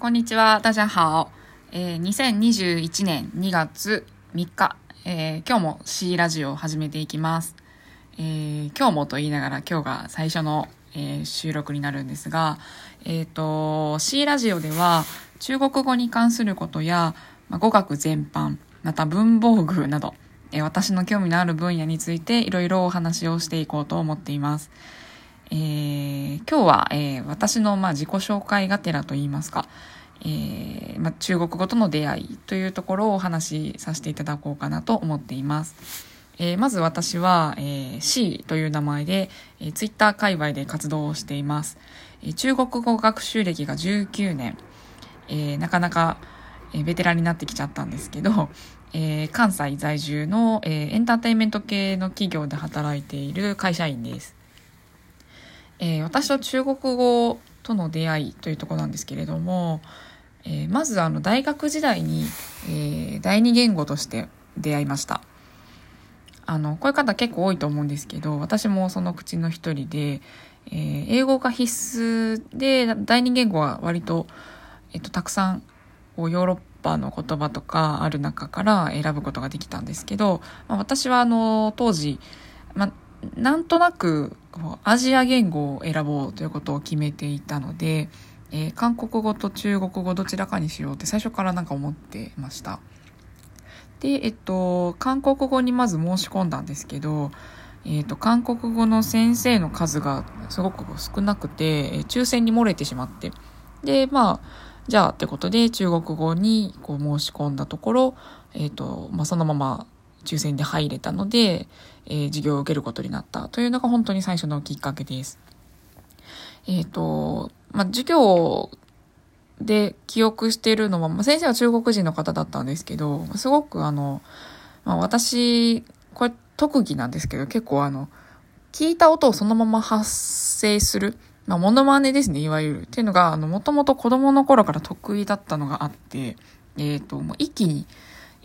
こんにちは。大家好。えー、2021年2月3日、えー、今日も C ラジオを始めていきます。えー、今日もと言いながら今日が最初の、えー、収録になるんですが、えっ、と、C ラジオでは中国語に関することや、まあ、語学全般、また文房具など、え私の興味のある分野についていろいろお話をしていこうと思っています。えー、今日は、えー、私の、まあ、自己紹介がてらと言いますか、えー、まあ、中国語との出会いというところをお話しさせていただこうかなと思っています。えー、まず私は、えー、C という名前で、えー、ツイッター界隈で活動をしています。えー、中国語学習歴が19年、えー、なかなか、えー、ベテランになってきちゃったんですけど、えー、関西在住の、えー、エンターテインメント系の企業で働いている会社員です。えー、私と中国語との出会いというところなんですけれども、えー、まずあの大学時代に、えー、第二言語として出会いました。あの、こういう方結構多いと思うんですけど、私もその口の一人で、えー、英語が必須で、第二言語は割と、えっと、たくさん、こうヨーロッパの言葉とかある中から選ぶことができたんですけど、まあ、私はあの、当時、まあ、なんとなくアジア言語を選ぼうということを決めていたので、えー、韓国語と中国語どちらかにしようって最初からなんか思ってました。で、えっと、韓国語にまず申し込んだんですけど、えっと、韓国語の先生の数がすごく少なくて、抽選に漏れてしまって。で、まあ、じゃあってことで中国語にこう申し込んだところ、えっと、まあ、そのまま抽選で入れたので、えー、授業を受けることになったというのが本当に最初のきっかけです。えっ、ー、と、まあ、授業で記憶しているのは、まあ、先生は中国人の方だったんですけど、すごくあの、まあ、私、これ特技なんですけど、結構あの、聞いた音をそのまま発生する、まあ、モノマネですね、いわゆる。っていうのが、あの、もともと子供の頃から得意だったのがあって、えっ、ー、と、もう一気に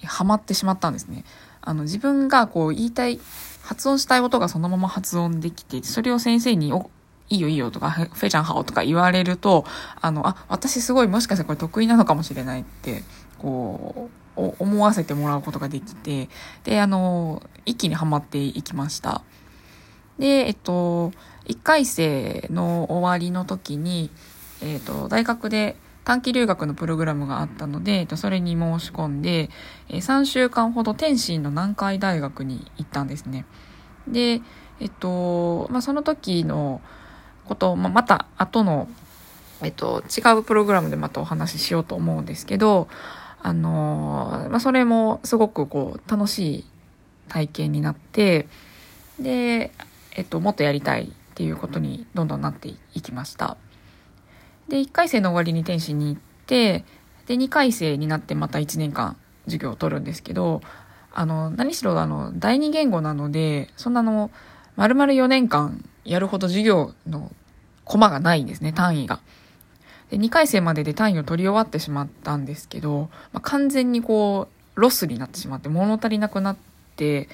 ハマってしまったんですね。あの、自分がこう言いたい、発音したい音がそのまま発音できて、それを先生に、お、いいよいいよとか、フェちゃんハオとか言われると、あの、あ、私すごいもしかしたらこれ得意なのかもしれないって、こう、思わせてもらうことができて、で、あの、一気にはまっていきました。で、えっと、1回生の終わりの時に、えっと、大学で短期留学のプログラムがあったので、それに申し込んで、3週間ほど天津の南海大学に行ったんですね。で、えっと、まあ、その時のことを、まあ、また後の、えっと、違うプログラムでまたお話ししようと思うんですけど、あの、まあ、それもすごくこう、楽しい体験になって、で、えっと、もっとやりたいっていうことにどんどんなっていきました。で、1回生の終わりに天使に行って、で、2回生になってまた1年間授業を取るんですけど、あの、何しろあの、第二言語なので、そんなの、丸々4年間やるほど授業のコマがないんですね、単位が。で、2回生までで単位を取り終わってしまったんですけど、まあ、完全にこう、ロスになってしまって、物足りなくなって、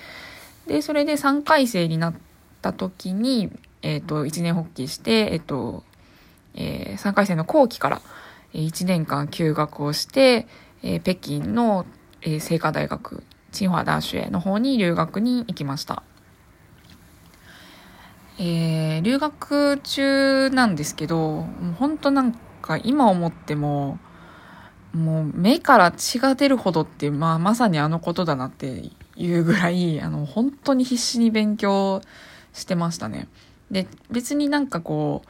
で、それで3回生になった時に、えっ、ー、と、一年発起して、えっ、ー、と、えー、3回生の後期から1年間休学をして、えー、北京の、えー、清華大学、清華大学の方に留学に行きました。えー、留学中なんですけど、もう本当なんか今思っても、もう目から血が出るほどって、まあまさにあのことだなっていうぐらい、あの本当に必死に勉強してましたね。で、別になんかこう、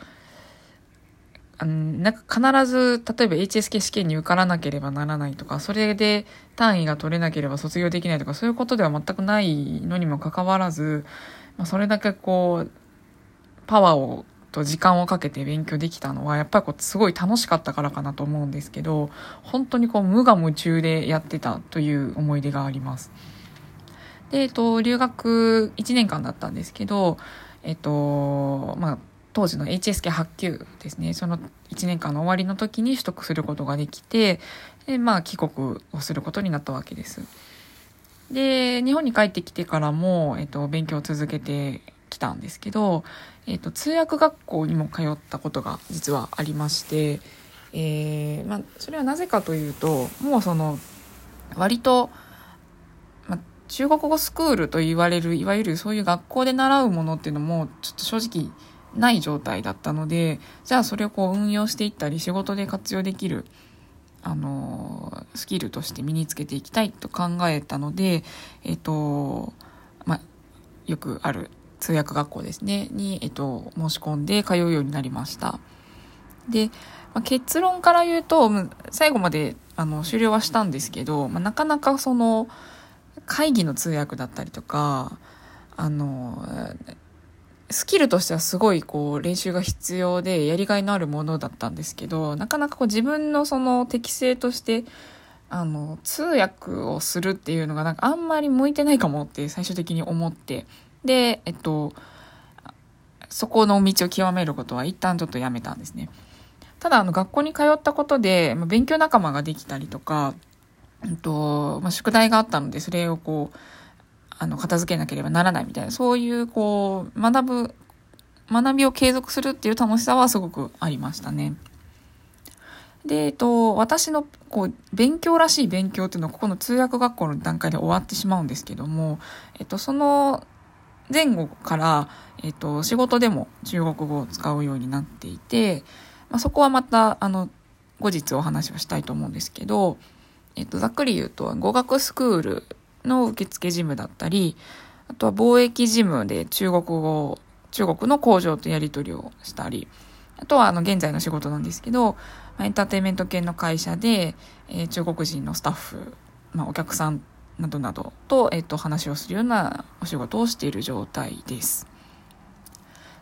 あの、なんか必ず、例えば HSK 試験に受からなければならないとか、それで単位が取れなければ卒業できないとか、そういうことでは全くないのにもかかわらず、まあ、それだけこう、パワーを、と時間をかけて勉強できたのは、やっぱりこう、すごい楽しかったからかなと思うんですけど、本当にこう、無我夢中でやってたという思い出があります。で、えっと、留学1年間だったんですけど、えっと、まあ、当時の HSK 発給ですね、その1年間の終わりの時に取得することができて、でまあ帰国をすることになったわけです。で、日本に帰ってきてからも、えっと、勉強を続けてきたんですけど、えっと、通訳学校にも通ったことが実はありまして、えー、まあ、それはなぜかというともうその割と、まあ、中国語スクールと言われるいわゆるそういう学校で習うものっていうのもちょっと正直ない状態だったのでじゃあそれをこう運用していったり仕事で活用できるあのスキルとして身につけていきたいと考えたのでえっ、とまあよくある通訳学校ですねに、えっと、申し込んで通うようになりました。で、ま、結論から言うと最後まであの終了はしたんですけど、ま、なかなかその会議の通訳だったりとかあのスキルとしてはすごいこう練習が必要でやりがいのあるものだったんですけどなかなかこう自分のその適性としてあの通訳をするっていうのがなんかあんまり向いてないかもって最終的に思ってでえっとそこの道を極めることは一旦ちょっとやめたんですね。ただあの学校に通ったことで勉強仲間ができたりとか、うんとまあ、宿題があったのでそれをこうあの、片付けなければならないみたいな、そういう、こう、学ぶ、学びを継続するっていう楽しさはすごくありましたね。で、えっと、私の、こう、勉強らしい勉強っていうのは、ここの通訳学校の段階で終わってしまうんですけども、えっと、その前後から、えっと、仕事でも中国語を使うようになっていて、まあ、そこはまた、あの、後日お話をしたいと思うんですけど、えっと、ざっくり言うと、語学スクールの受付事務だったり、あとは貿易事務で中国語、中国の工場とやり取りをしたり、あとはあの現在の仕事なんですけど、エンターテインメント系の会社で、えー、中国人のスタッフ、まあ、お客さんなどなどと、えっ、ー、と、話をするようなお仕事をしている状態です。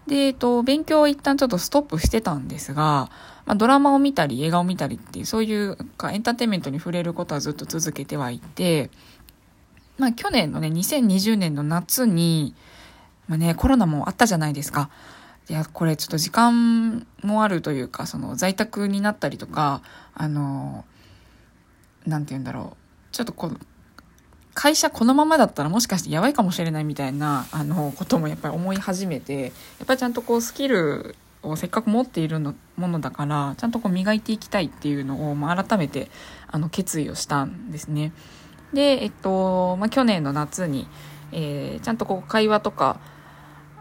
で、えっ、ー、と、勉強を一旦ちょっとストップしてたんですが、まあ、ドラマを見たり映画を見たりっていう、そういうかエンターテインメントに触れることはずっと続けてはいて、まあ去年のね、2020年の夏に、まあね、コロナもあったじゃないですか。いや、これちょっと時間もあるというか、その在宅になったりとか、あの、なんて言うんだろう。ちょっとこの、会社このままだったらもしかしてやばいかもしれないみたいな、あの、こともやっぱり思い始めて、やっぱりちゃんとこうスキルをせっかく持っているのものだから、ちゃんとこう磨いていきたいっていうのを、まあ、改めて、あの、決意をしたんですね。で、えっと、まあ、去年の夏に、えー、ちゃんとこう会話とか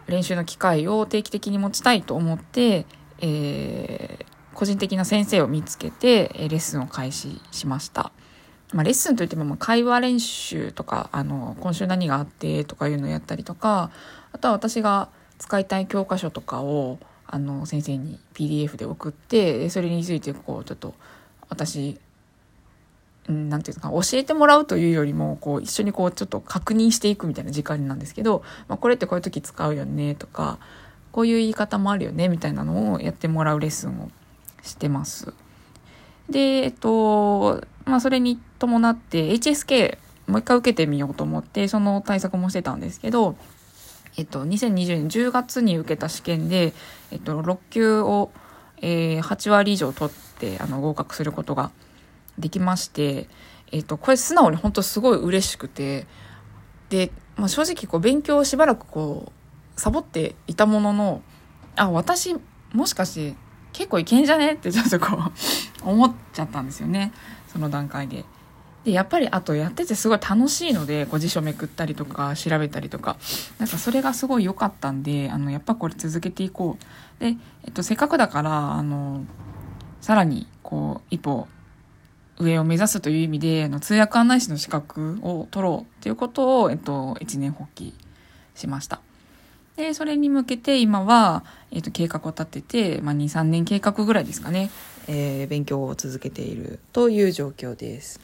練習の機会を定期的に持ちたいと思って、えー、個人的な先生を見つけて、えレッスンを開始しました。まあ、レッスンといっても、まあ、会話練習とか、あの、今週何があってとかいうのをやったりとか、あとは私が使いたい教科書とかを、あの、先生に PDF で送って、それについて、こう、ちょっと、私なんていうか、教えてもらうというよりも、こう、一緒にこう、ちょっと確認していくみたいな時間なんですけど、まあ、これってこういう時使うよね、とか、こういう言い方もあるよね、みたいなのをやってもらうレッスンをしてます。で、えっと、まあ、それに伴って、HSK、もう一回受けてみようと思って、その対策もしてたんですけど、えっと、2020年10月に受けた試験で、えっと、6級を、えー、8割以上取って、あの、合格することができまして、えっ、と、これ素直に本当すごい嬉しくて、で、まあ、正直こう勉強をしばらくこう、サボっていたものの、あ、私、もしかして結構いけんじゃね？ってちょっとこう 思っちゃったんですよね。その段階で。で、やっぱりあとやっててすごい楽しいので、こう辞書めくったりとか調べたりとか、なんかそれがすごい良かったんで、あの、やっぱこれ続けていこう。で、えっと、せっかくだから、あの、さらに、こう、一歩上を目指すという意味で、あの通訳案内士の資格を取ろうということを、えっと、一年発起しました。で、それに向けて今は、えっと、計画を立てて、まあ、2、3年計画ぐらいですかね、えー、勉強を続けているという状況です。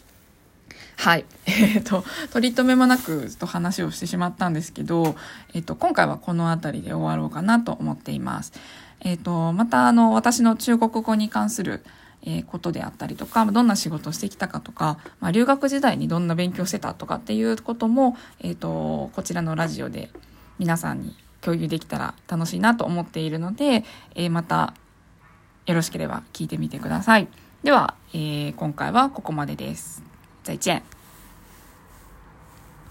はい。えっ、と、取り留めもなくずっと話をしてしまったんですけど、えっ、と、今回はこの辺りで終わろうかなと思っています。えっ、と、また、あの、私の中国語に関する、えことであったりとか、どんな仕事をしてきたかとか、まあ、留学時代にどんな勉強してたとかっていうことも、えっ、ー、と、こちらのラジオで皆さんに共有できたら楽しいなと思っているので、えー、またよろしければ聞いてみてください。では、え、今回はここまでです。再见。